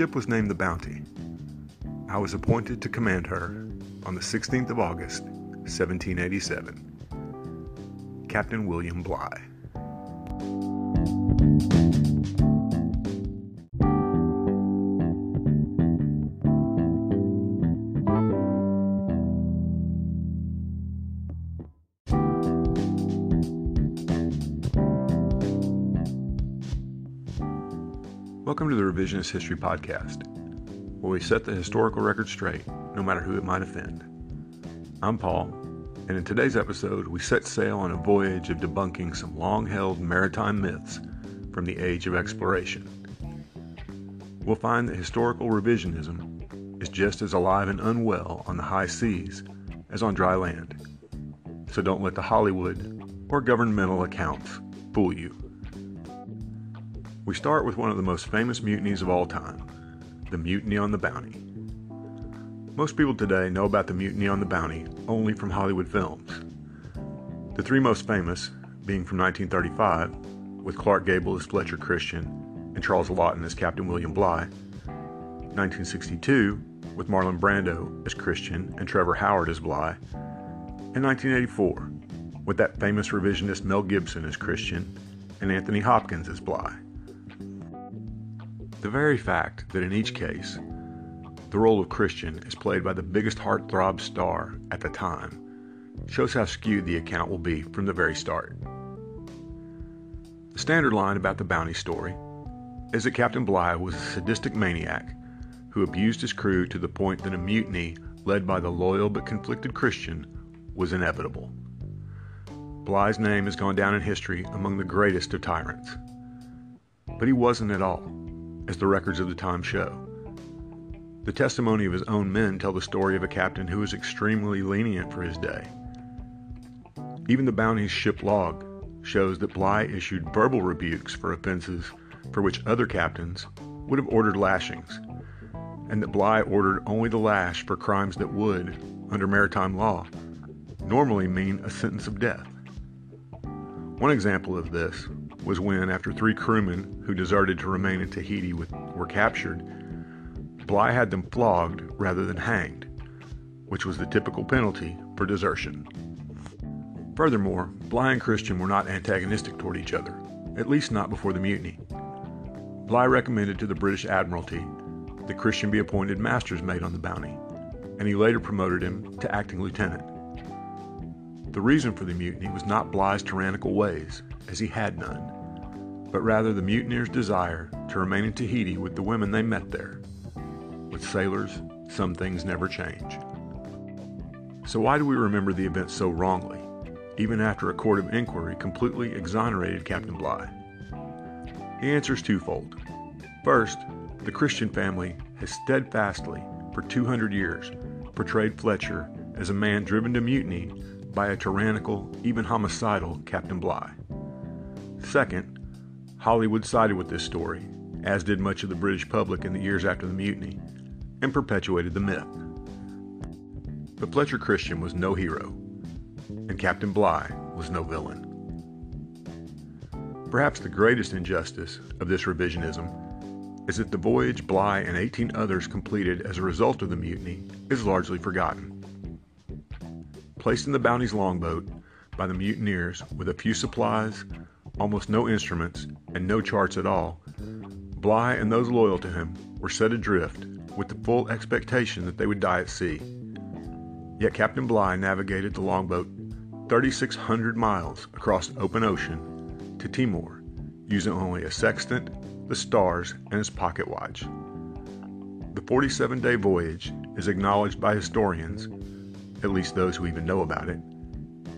ship was named the Bounty. I was appointed to command her on the 16th of August, 1787. Captain William Bligh. Welcome to the Revisionist History Podcast, where we set the historical record straight, no matter who it might offend. I'm Paul, and in today's episode, we set sail on a voyage of debunking some long held maritime myths from the age of exploration. We'll find that historical revisionism is just as alive and unwell on the high seas as on dry land. So don't let the Hollywood or governmental accounts fool you. We start with one of the most famous mutinies of all time the Mutiny on the Bounty. Most people today know about the Mutiny on the Bounty only from Hollywood films. The three most famous being from 1935, with Clark Gable as Fletcher Christian and Charles Laughton as Captain William Bligh, 1962, with Marlon Brando as Christian and Trevor Howard as Bligh, and 1984, with that famous revisionist Mel Gibson as Christian and Anthony Hopkins as Bligh. The very fact that in each case, the role of Christian is played by the biggest heartthrob star at the time shows how skewed the account will be from the very start. The standard line about the bounty story is that Captain Bligh was a sadistic maniac who abused his crew to the point that a mutiny led by the loyal but conflicted Christian was inevitable. Bligh's name has gone down in history among the greatest of tyrants. But he wasn't at all as the records of the time show. The testimony of his own men tell the story of a captain who was extremely lenient for his day. Even the bounty's ship log shows that Bligh issued verbal rebukes for offenses for which other captains would have ordered lashings, and that Bligh ordered only the lash for crimes that would, under maritime law, normally mean a sentence of death. One example of this was when, after three crewmen who deserted to remain in Tahiti with, were captured, Bligh had them flogged rather than hanged, which was the typical penalty for desertion. Furthermore, Bligh and Christian were not antagonistic toward each other, at least not before the mutiny. Bligh recommended to the British Admiralty that Christian be appointed master's mate on the bounty, and he later promoted him to acting lieutenant. The reason for the mutiny was not Bligh's tyrannical ways, as he had none, but rather the mutineers' desire to remain in Tahiti with the women they met there. With sailors, some things never change. So, why do we remember the event so wrongly, even after a court of inquiry completely exonerated Captain Bligh? The answer is twofold. First, the Christian family has steadfastly, for 200 years, portrayed Fletcher as a man driven to mutiny by a tyrannical, even homicidal Captain Bligh. Second, Hollywood sided with this story, as did much of the British public in the years after the mutiny, and perpetuated the myth. But Fletcher Christian was no hero, and Captain Bligh was no villain. Perhaps the greatest injustice of this revisionism is that the voyage Bligh and 18 others completed as a result of the mutiny is largely forgotten. Placed in the Bounty's longboat by the mutineers with a few supplies, almost no instruments, and no charts at all, Bligh and those loyal to him were set adrift with the full expectation that they would die at sea. Yet Captain Bligh navigated the longboat 3,600 miles across open ocean to Timor using only a sextant, the stars, and his pocket watch. The 47 day voyage is acknowledged by historians at least those who even know about it,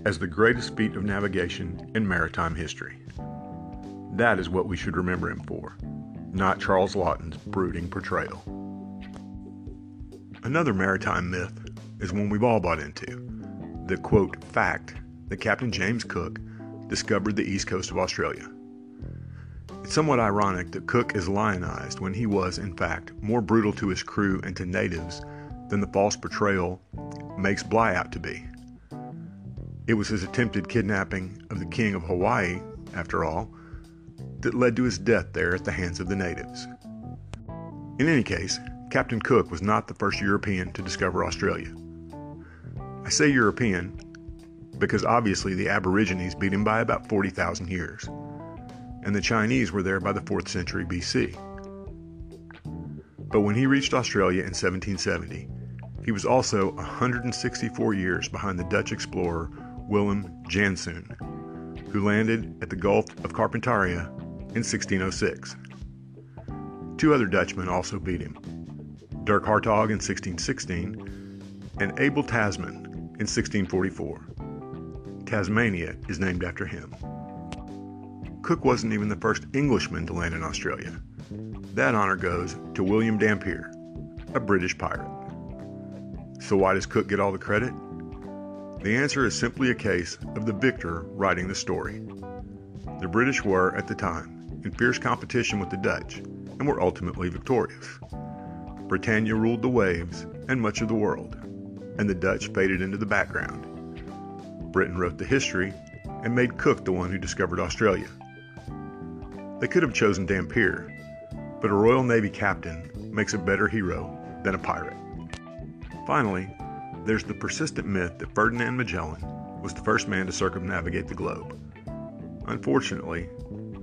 as the greatest feat of navigation in maritime history. That is what we should remember him for, not Charles Laughton's brooding portrayal. Another maritime myth is one we've all bought into the quote fact that Captain James Cook discovered the east coast of Australia. It's somewhat ironic that Cook is lionized when he was, in fact, more brutal to his crew and to natives than the false portrayal makes Bligh out to be. It was his attempted kidnapping of the King of Hawaii, after all, that led to his death there at the hands of the natives. In any case, Captain Cook was not the first European to discover Australia. I say European because obviously the Aborigines beat him by about 40,000 years, and the Chinese were there by the 4th century BC. But when he reached Australia in 1770, he was also 164 years behind the Dutch explorer Willem Janszoon, who landed at the Gulf of Carpentaria in 1606. Two other Dutchmen also beat him Dirk Hartog in 1616 and Abel Tasman in 1644. Tasmania is named after him. Cook wasn't even the first Englishman to land in Australia. That honor goes to William Dampier, a British pirate. So why does Cook get all the credit? The answer is simply a case of the victor writing the story. The British were, at the time, in fierce competition with the Dutch and were ultimately victorious. Britannia ruled the waves and much of the world, and the Dutch faded into the background. Britain wrote the history and made Cook the one who discovered Australia. They could have chosen Dampier, but a Royal Navy captain makes a better hero than a pirate. Finally, there's the persistent myth that Ferdinand Magellan was the first man to circumnavigate the globe. Unfortunately,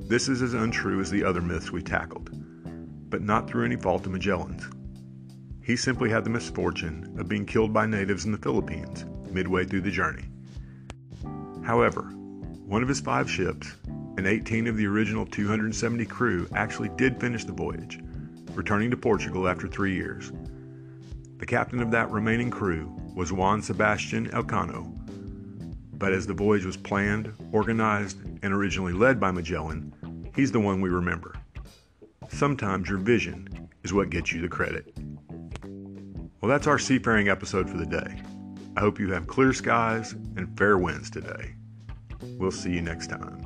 this is as untrue as the other myths we tackled, but not through any fault of Magellan's. He simply had the misfortune of being killed by natives in the Philippines midway through the journey. However, one of his five ships and 18 of the original 270 crew actually did finish the voyage, returning to Portugal after three years. The captain of that remaining crew was Juan Sebastian Elcano. But as the voyage was planned, organized, and originally led by Magellan, he's the one we remember. Sometimes your vision is what gets you the credit. Well, that's our seafaring episode for the day. I hope you have clear skies and fair winds today. We'll see you next time.